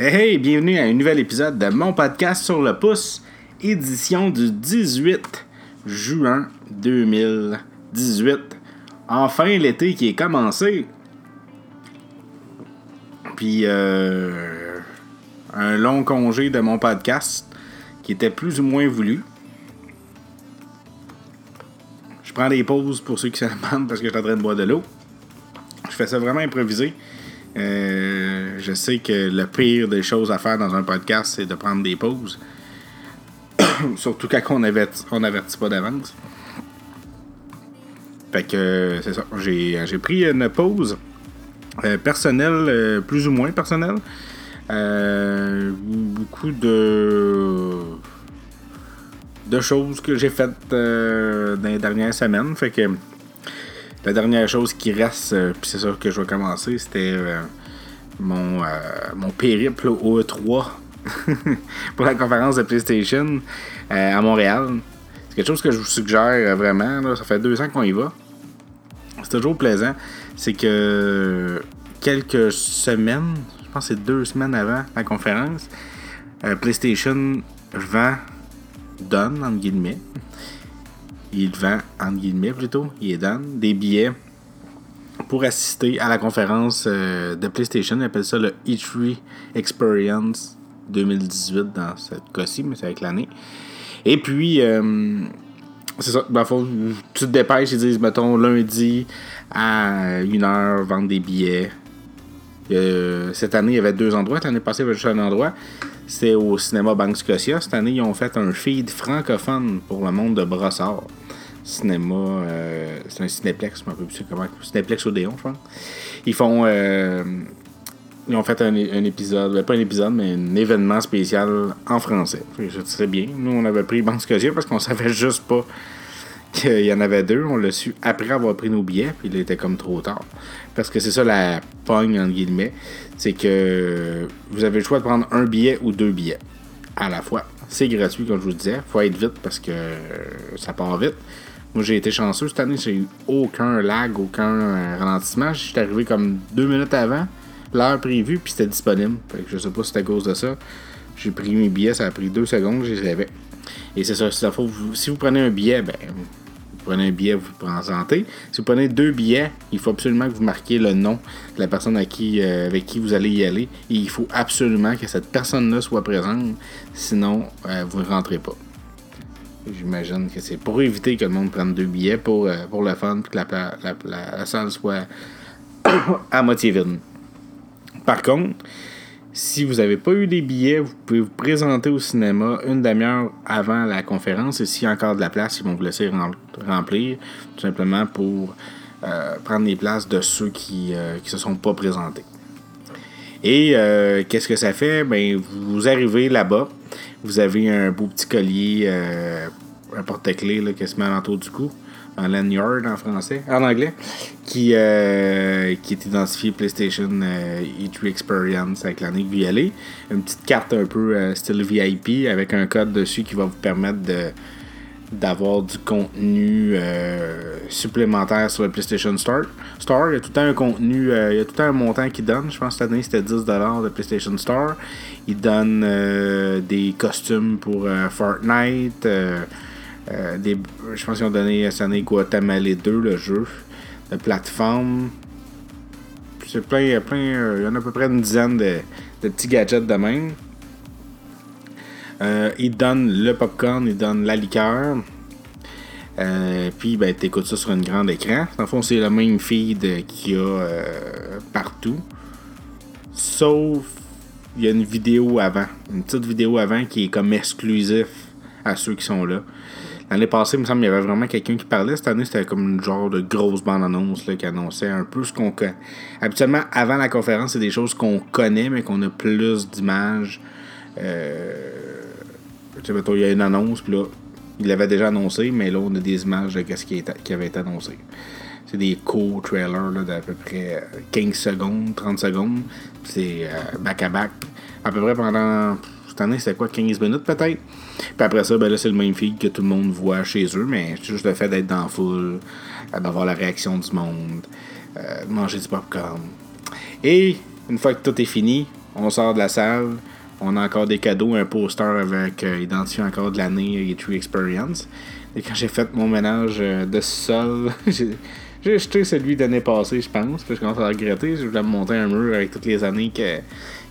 Hey, hey, bienvenue à un nouvel épisode de mon podcast sur le pouce, édition du 18 juin 2018. Enfin l'été qui est commencé. Puis euh, un long congé de mon podcast qui était plus ou moins voulu. Je prends des pauses pour ceux qui se demandent parce que je suis en train de boire de l'eau. Je fais ça vraiment improvisé. Euh, je sais que le pire des choses à faire dans un podcast, c'est de prendre des pauses. Surtout quand on n'avertit pas d'avance. Fait que c'est ça. J'ai, pris une pause euh, personnelle, euh, plus ou moins personnelle. Euh, beaucoup de de choses que j'ai faites euh, dans les dernières semaines. Fait que la dernière chose qui reste, euh, puis c'est ça que je vais commencer, c'était euh, mon, euh, mon périple au E3 pour la conférence de PlayStation euh, à Montréal. C'est quelque chose que je vous suggère euh, vraiment. là. ça fait deux ans qu'on y va. C'est toujours plaisant. C'est que quelques semaines, je pense que c'est deux semaines avant la conférence, PlayStation vend, donne, entre guillemets, il vend, entre guillemets plutôt, il donne des billets pour assister à la conférence euh, de PlayStation. Il appelle ça le E3 Experience 2018 dans cette cas-ci, mais c'est avec l'année. Et puis, euh, c'est ça, tu te dépêches, ils disent, mettons, lundi à 1h, vendre des billets. Euh, cette année, il y avait deux endroits. L'année passée, il y avait juste un endroit. C'était au cinéma Banque Scotia. Cette année, ils ont fait un feed francophone pour le monde de Brossard. Cinéma, euh, c'est un cinéplex, je me rappelle plus comment. Cinéplex Odéon, je pense. Ils font. euh, ils ont fait un, épisode, ben, pas un épisode, mais un événement spécial en français. C'est bien. Nous, on avait pris Banque Scotia parce qu'on savait juste pas qu'il y en avait deux. On l'a su après avoir pris nos billets, puis il était comme trop tard. Parce que c'est ça la pogne, entre guillemets. C'est que vous avez le choix de prendre un billet ou deux billets à la fois. C'est gratuit, comme je vous disais. faut être vite parce que ça part vite. Moi, j'ai été chanceux cette année. J'ai eu aucun lag, aucun euh, ralentissement. Je suis arrivé comme deux minutes avant l'heure prévue, puis c'était disponible. Fait que je sais pas si c'est à cause de ça. J'ai pris mes billets, ça a pris deux secondes, je les avais. Et c'est ça, faut- si vous prenez un billet, ben, vous prenez un billet, vous vous présentez. Si vous prenez deux billets, il faut absolument que vous marquiez le nom de la personne euh, avec qui vous allez y aller. Et il faut absolument que cette personne-là soit présente, sinon euh, vous ne rentrez pas. J'imagine que c'est pour éviter que le monde prenne deux billets pour, euh, pour le fun, puis que la, salle soit à moitié vide. Par contre, si vous n'avez pas eu des billets, vous pouvez vous présenter au cinéma une demi-heure avant la conférence et s'il y a encore de la place, ils vont vous laisser rem- remplir, tout simplement pour euh, prendre les places de ceux qui ne se sont pas présentés. Et euh, qu'est-ce que ça fait? Ben, vous arrivez là-bas, vous avez un beau petit collier, euh, un porte-clés qui se met à l'entour du cou, un lanyard en français, en anglais, qui, euh, qui est identifié PlayStation euh, E3 Experience avec l'année que vous y allez. Une petite carte un peu style VIP avec un code dessus qui va vous permettre de d'avoir du contenu euh, supplémentaire sur le PlayStation Store. Store, il y a tout un contenu, euh, il y a tout un montant qu'ils donnent. Je pense que cette année c'était 10$ de PlayStation Store. Ils donnent euh, des costumes pour Fortnite. je pense qu'ils ont donné cette année Guatemala 2, le jeu de plateforme. C'est plein, plein, il y en a à peu près une dizaine de, de petits gadgets de même. Euh, ils donnent le popcorn, ils donnent la liqueur. Euh, puis ben, tu écoutes ça sur un grand écran. Le fond, c'est le même feed qu'il y a euh, partout. Sauf, il y a une vidéo avant. Une petite vidéo avant qui est comme exclusif à ceux qui sont là. L'année passée, il me semble qu'il y avait vraiment quelqu'un qui parlait. Cette année, c'était comme une genre de grosse bande-annonce qui annonçait un peu ce qu'on connaît. Habituellement, avant la conférence, c'est des choses qu'on connaît, mais qu'on a plus d'images. Euh, sais, il y a une annonce, puis là, il l'avait déjà annoncé, mais là, on a des images de ce qui, qui avait été annoncé. C'est des courts trailers d'à peu près 15 secondes, 30 secondes. C'est euh, back-à-back. À peu près pendant. Cette c'était quoi, 15 minutes peut-être? Puis après ça, ben là, c'est le même feed que tout le monde voit chez eux, mais c'est juste le fait d'être dans la foule, euh, d'avoir la réaction du monde, euh, manger du popcorn. Et une fois que tout est fini, on sort de la salle, on a encore des cadeaux, un poster avec euh, encore de l'année E3 Experience. Et quand j'ai fait mon ménage euh, de sol, j'ai jeté celui de l'année passée, je pense. Puis je commence à regretter. Je voulais me monter un mur avec toutes les années que,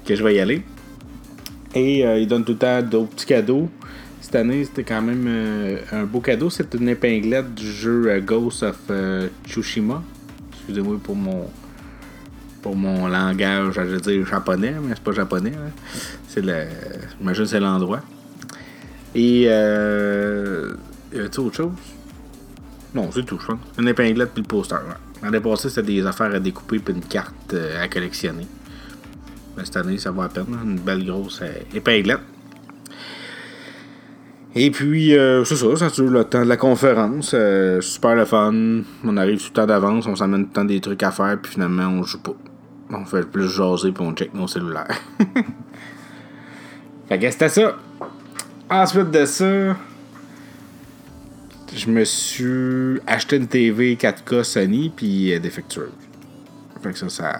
que je vais y aller. Et euh, il donne tout le temps d'autres petits cadeaux. Cette année, c'était quand même euh, un beau cadeau. C'est une épinglette du jeu euh, Ghost of Tsushima. Excusez-moi pour mon mon langage, je veux dire japonais, mais c'est pas japonais. hein. C'est le. J'imagine c'est l'endroit. Et euh. Avait autre chose? Non, c'est tout, je pense. Une épinglette puis le poster. Ouais. L'année passée, c'était des affaires à découper puis une carte euh, à collectionner. Mais cette année, ça va à peine. hein. Une belle grosse euh, épinglette. Et puis, c'est ça, ça dure le temps de la conférence. euh, super le fun. On arrive tout le temps d'avance, on s'amène tout le temps des trucs à faire, puis finalement, on joue pas. On fait plus jaser, puis on check nos cellulaires. fait que c'était ça. Ensuite de ça, je me suis acheté une TV 4K Sony, puis euh, défectueuse. Fait que ça, ça.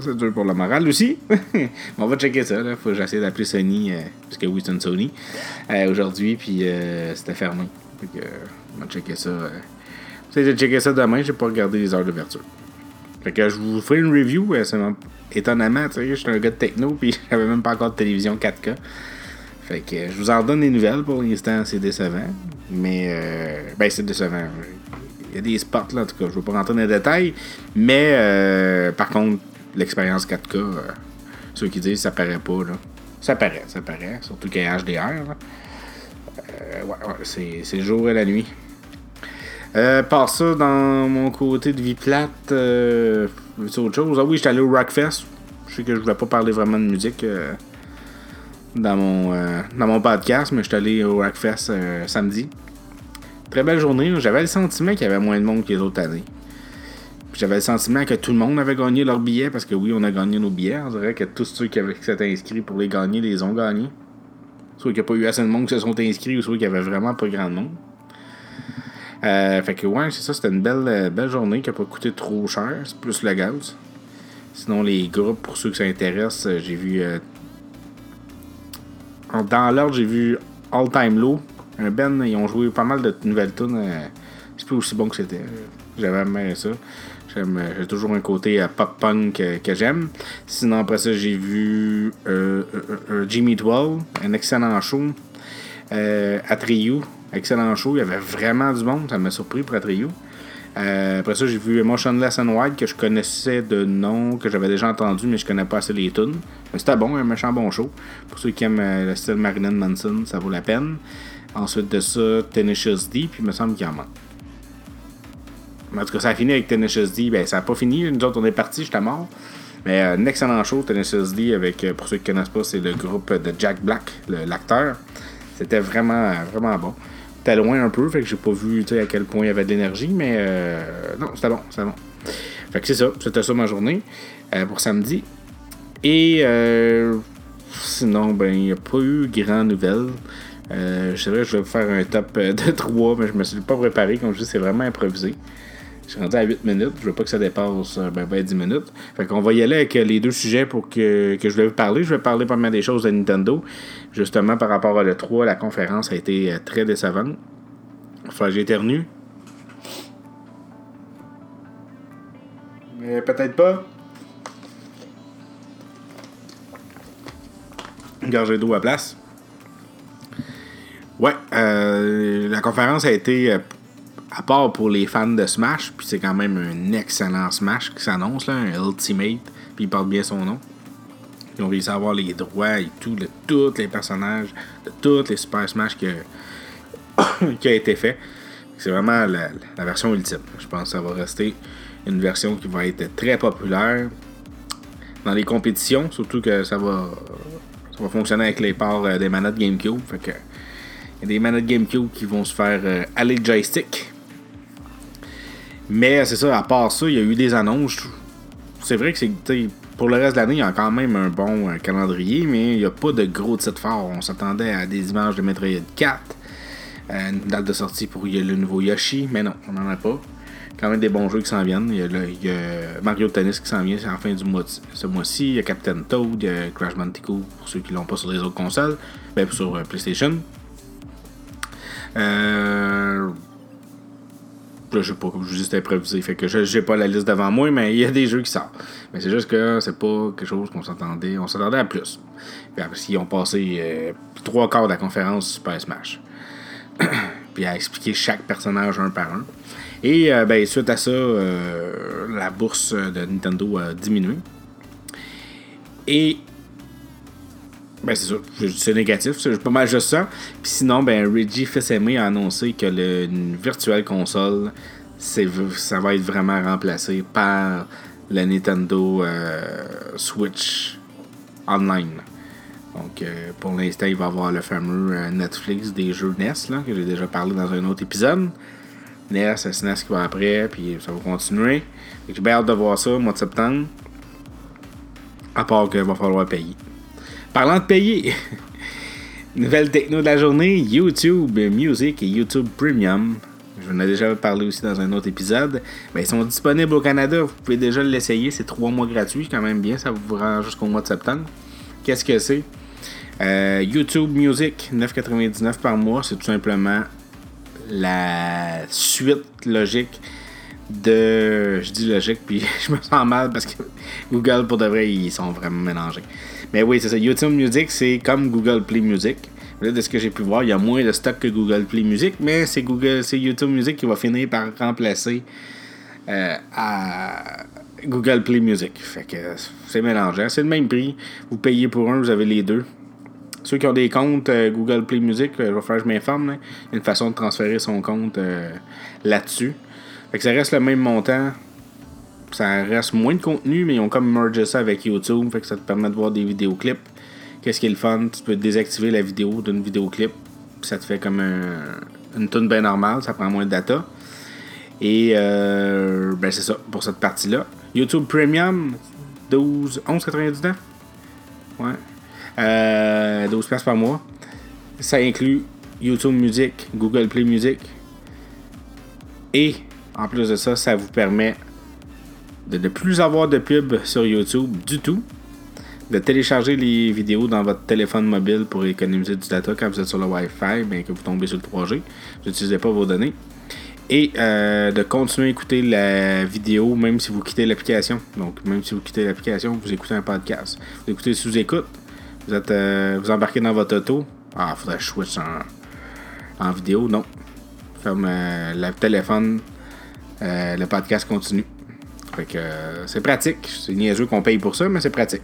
C'est dur pour le moral aussi. On va checker ça, là. Faut que j'essaie d'appeler Sony, euh, parce oui, c'est une Sony, euh, aujourd'hui, puis euh, c'était fermé. Fait que, euh, on va checker ça. J'essaie de checker ça demain, j'ai pas regardé les heures d'ouverture. Fait que je vous ferai une review, euh, c'est étonnamment, tu sais, je suis un gars de techno, puis j'avais même pas encore de télévision 4K. Fait que euh, je vous en donne des nouvelles pour l'instant, c'est décevant. Mais, euh, ben, c'est décevant. Il y a des spots, là, en tout cas. Je veux pas rentrer dans les détails. Mais, euh, par contre, l'expérience 4K, euh, ceux qui disent ça paraît pas, là. Ça paraît, ça paraît. Surtout qu'il y a HDR, ouais, ouais, c'est le jour et la nuit. Euh, par ça, dans mon côté de vie plate, euh, c'est autre chose? Ah oui, j'étais allé au Rockfest. Je sais que je voulais pas parler vraiment de musique euh, dans, mon, euh, dans mon podcast, mais j'étais allé au Rockfest euh, samedi. Très belle journée. J'avais le sentiment qu'il y avait moins de monde que les autres années. J'avais le sentiment que tout le monde avait gagné leur billet, parce que oui, on a gagné nos billets. On dirait que tous ceux qui, avaient, s'étaient inscrits pour les gagner, les ont gagnés. Soit qu'il n'y a pas eu assez de monde qui se sont inscrits, ou soit qu'il y avait vraiment pas grand monde. Euh, fait que ouais, c'est ça, c'était une belle, euh, belle journée qui a pas coûté trop cher, c'est plus le gaz. Sinon, les groupes, pour ceux qui s'intéressent, euh, j'ai vu. dans l'ordre, j'ai vu All Time Low. Un Ben, ils ont joué pas mal de nouvelles tunes. euh, c'est plus aussi bon que c'était. J'avais aimé ça. J'aime, J'ai toujours un côté pop-punk que j'aime. Sinon, après ça, j'ai vu Jimmy 12, un excellent show. Euh, Atriou, excellent show. Il y avait vraiment du monde. Ça m'a surpris pour Atriou. Euh, après ça, j'ai vu Emotionless and White que je connaissais de nom, que j'avais déjà entendu, mais je connais pas assez les tunes. Mais c'était bon, un méchant bon show. Pour ceux qui aiment euh, le style Marilyn Manson, ça vaut la peine. Ensuite de ça, Tenacious D, puis il me semble qu'il en manque. En tout cas, ça a fini avec Tenacious D. Ben, ça n'a pas fini. Nous autres, on est partis, j'étais mort. Mais euh, un excellent show, Tenacious D, avec, euh, pour ceux qui ne connaissent pas, c'est le groupe de Jack Black, l'acteur. C'était vraiment, vraiment bon. C'était loin un peu, fait que j'ai pas vu sais, à quel point il y avait de l'énergie, mais euh, non, c'était bon, c'était bon. Fait que c'est ça, c'était ça ma journée euh, pour samedi. Et euh, sinon, ben, il n'y a pas eu grand nouvelle. Euh, c'est vrai, je vais faire un top de 3, mais je me suis pas préparé. Comme je dis, c'est vraiment improvisé. Je suis rendu à 8 minutes. Je veux pas que ça dépasse euh, ben, ben 10 minutes. Fait qu'on va y aller avec euh, les deux sujets pour que, que je voulais vous parler. Je vais parler pas mal des choses de Nintendo. Justement, par rapport à l'E3, la conférence a été euh, très décevante. Enfin, j'ai éternu. Mais peut-être pas. Une gorgée d'eau à place. Ouais, la conférence a été, à part pour les fans de Smash, puis c'est quand même un excellent Smash qui s'annonce, un Ultimate, puis il porte bien son nom. Ils ont réussi à avoir les droits et tout, de tous les personnages, de tous les Super Smash qui a, été fait. C'est vraiment la, version ultime. Je pense que ça va rester une version qui va être très populaire dans les compétitions, surtout que ça va, ça va fonctionner avec les parts euh, des manettes GameCube. Fait que, il y a des manettes GameCube qui vont se faire euh, aller joystick. Mais c'est ça, à part ça, il y a eu des annonces. C'est vrai que c'est. Pour le reste de l'année, il y a quand même un bon euh, calendrier, mais il n'y a pas de gros titres forts. On s'attendait à des images de Metroid 4, euh, une date de sortie pour le nouveau Yoshi, mais non, on n'en a pas. quand même des bons jeux qui s'en viennent. Il y, a, Mario Tennis qui s'en vient en fin du mois ce mois-ci. Il y a Captain Toad, il y a Crash Bandicoot pour ceux qui l'ont pas sur les autres consoles, ben sur euh, PlayStation. Euh, je sais pas, comme je vous improvisé. Fait que j'ai pas la liste devant moi, mais il y a des jeux qui sortent. Mais c'est juste que c'est pas quelque chose qu'on s'attendait. On s'attendait à plus. Parce qu'ils ont passé euh, trois quarts de la conférence Super Smash. Puis à expliquer chaque personnage un par un. Et euh, ben, suite à ça, euh, la bourse de Nintendo a diminué. Et ben c'est ça, c'est négatif, c'est pas mal juste ça. Puis sinon, ben Reggie fils a annoncé que le Virtual Console, ça va être vraiment remplacé par le Nintendo euh, Switch Online. Donc euh, pour l'instant, il va avoir le fameux euh, Netflix des jeux NES, là, que j'ai déjà parlé dans un autre épisode. NES, SNES qui va après, puis ça va continuer. J'ai bien hâte de voir ça au mois de septembre. À part qu'il va falloir payer. Parlant de payer, nouvelle techno de la journée, YouTube Music et YouTube Premium. Je vous en ai déjà parlé aussi dans un autre épisode. Mais ils sont disponibles au Canada. Vous pouvez déjà l'essayer. C'est trois mois gratuits, quand même bien. Ça vous rend jusqu'au mois de septembre. Qu'est-ce que c'est? Euh, YouTube Music, 9,99 par mois. C'est tout simplement la suite logique de. Je dis logique, puis je me sens mal parce que Google, pour de vrai, ils sont vraiment mélangés. Mais oui, c'est ça. YouTube Music, c'est comme Google Play Music. Là, de ce que j'ai pu voir, il y a moins de stock que Google Play Music, mais c'est Google, c'est YouTube Music qui va finir par remplacer euh, à Google Play Music. Fait que c'est mélangé. C'est le même prix. Vous payez pour un, vous avez les deux. Ceux qui ont des comptes euh, Google Play Music, euh, je vais faire je m'informe. Il y a une façon de transférer son compte là-dessus. Fait que ça reste le même montant ça reste moins de contenu, mais ils ont comme mergé ça avec YouTube, fait que ça te permet de voir des vidéoclips. Qu'est-ce qui est le fun? Tu peux désactiver la vidéo d'une vidéoclip, ça te fait comme une tune bien normale, ça prend moins de data. Et euh, ben c'est ça pour cette partie-là. YouTube Premium, 12, 11,99. Ouais. Euh, 12 places par mois. Ça inclut YouTube Music, Google Play Music. Et en plus de ça, ça vous permet de ne plus avoir de pub sur YouTube du tout, de télécharger les vidéos dans votre téléphone mobile pour économiser du data quand vous êtes sur le Wi-Fi, bien que vous tombez sur le 3G, vous n'utilisez pas vos données, et euh, de continuer à écouter la vidéo même si vous quittez l'application. Donc, même si vous quittez l'application, vous écoutez un podcast. Vous écoutez sous-écoute, vous êtes euh, vous embarquez dans votre auto. Ah, faudrait que je switch en, en vidéo. Non. Ferme euh, le téléphone, le podcast continue. Fait que euh, c'est pratique. C'est niaiseux qu'on paye pour ça, mais c'est pratique.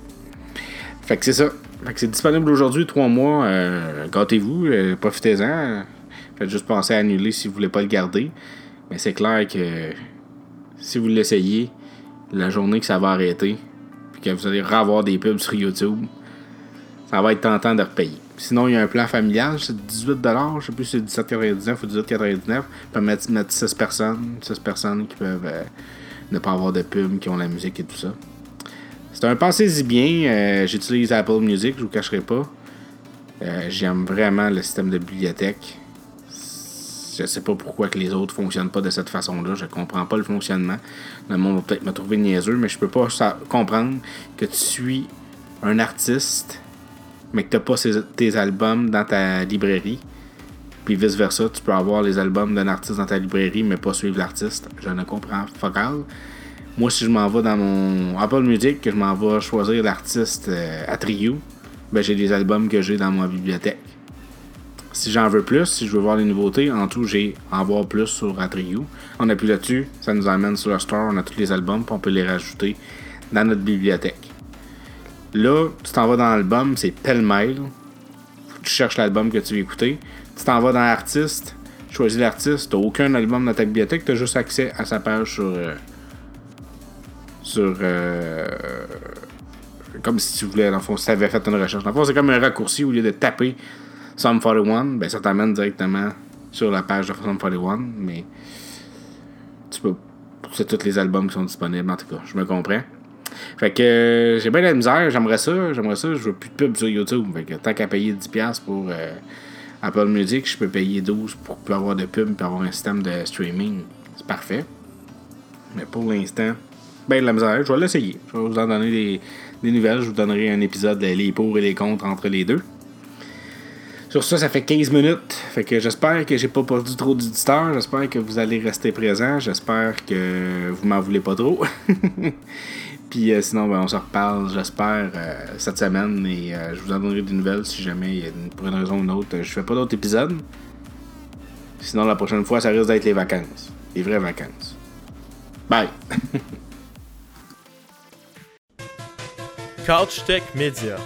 Fait que c'est ça. Fait que c'est disponible aujourd'hui, trois mois. Euh, gâtez-vous, euh, profitez-en. Faites juste penser à annuler si vous voulez pas le garder. Mais c'est clair que si vous l'essayez, la journée que ça va arrêter, puis que vous allez revoir des pubs sur YouTube, ça va être tentant de repayer. Sinon, il y a un plan familial, c'est 18$, je sais plus si c'est 17,99 ou 18,99. On peut mettre, mettre 6 personnes, 6 personnes qui peuvent ne pas avoir de pubs qui ont la musique et tout ça. C'est un pensez-y bien. Euh, j'utilise Apple Music, je vous cacherai pas. Euh, j'aime vraiment le système de bibliothèque. Je sais pas pourquoi que les autres fonctionnent pas de cette façon-là. Je comprends pas le fonctionnement. Le monde va peut-être me trouver niaiseux, mais je peux pas comprendre que tu suis un artiste, mais que tu pas tes albums dans ta librairie. Puis vice-versa, tu peux avoir les albums d'un artiste dans ta librairie, mais pas suivre l'artiste. Je ne comprends pas. Moi, si je m'en vais dans mon Apple Music, que je m'en vais choisir l'artiste euh, ben, j'ai les albums que j'ai dans ma bibliothèque. Si j'en veux plus, si je veux voir les nouveautés, en tout, j'ai en voir plus sur Atrio. On appuie là-dessus, ça nous amène sur le store, on a tous les albums, puis on peut les rajouter dans notre bibliothèque. Là, tu t'en vas dans l'album, c'est pêle-mêle. Tu cherches l'album que tu veux écouter tu t'en vas dans l'artiste, choisis l'artiste, t'as aucun album dans ta bibliothèque, t'as juste accès à sa page sur. Euh, sur. Euh, comme si tu voulais, dans le fond, si t'avais fait une recherche. Dans le fond, c'est comme un raccourci au lieu de taper Sum 41, ben ça t'amène directement sur la page de Sum 41, mais tu peux. C'est tous les albums qui sont disponibles, en tout cas, je me comprends. Fait que euh, j'ai bien la misère, j'aimerais ça, j'aimerais ça, je veux plus de pub sur YouTube. Fait que tant qu'à payer 10$ pour Apple Music, je peux payer 12 pour plus avoir de pub et avoir un système de streaming. C'est parfait. Mais pour l'instant, ben de la misère. Je vais l'essayer. Je vais vous en donner des, des nouvelles. Je vous donnerai un épisode les pour et les contre entre les deux. Sur ça, ça fait 15 minutes. Fait que j'espère que j'ai pas perdu trop d'auditeurs. J'espère que vous allez rester présents. J'espère que vous m'en voulez pas trop. Puis euh, sinon, ben, on se reparle, j'espère, euh, cette semaine. Et euh, je vous en donnerai des nouvelles si jamais, pour une raison ou une autre, je fais pas d'autres épisodes. Sinon, la prochaine fois, ça risque d'être les vacances. Les vraies vacances. Bye! Couch Tech Media.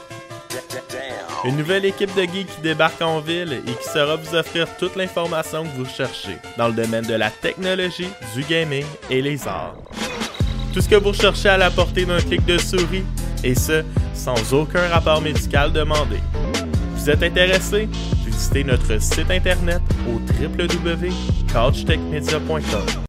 Une nouvelle équipe de geeks qui débarque en ville et qui saura vous offrir toute l'information que vous cherchez dans le domaine de la technologie, du gaming et les arts. Tout ce que vous recherchez à la portée d'un clic de souris, et ce, sans aucun rapport médical demandé. Vous êtes intéressé? Visitez notre site internet au www.couchtechmedia.com.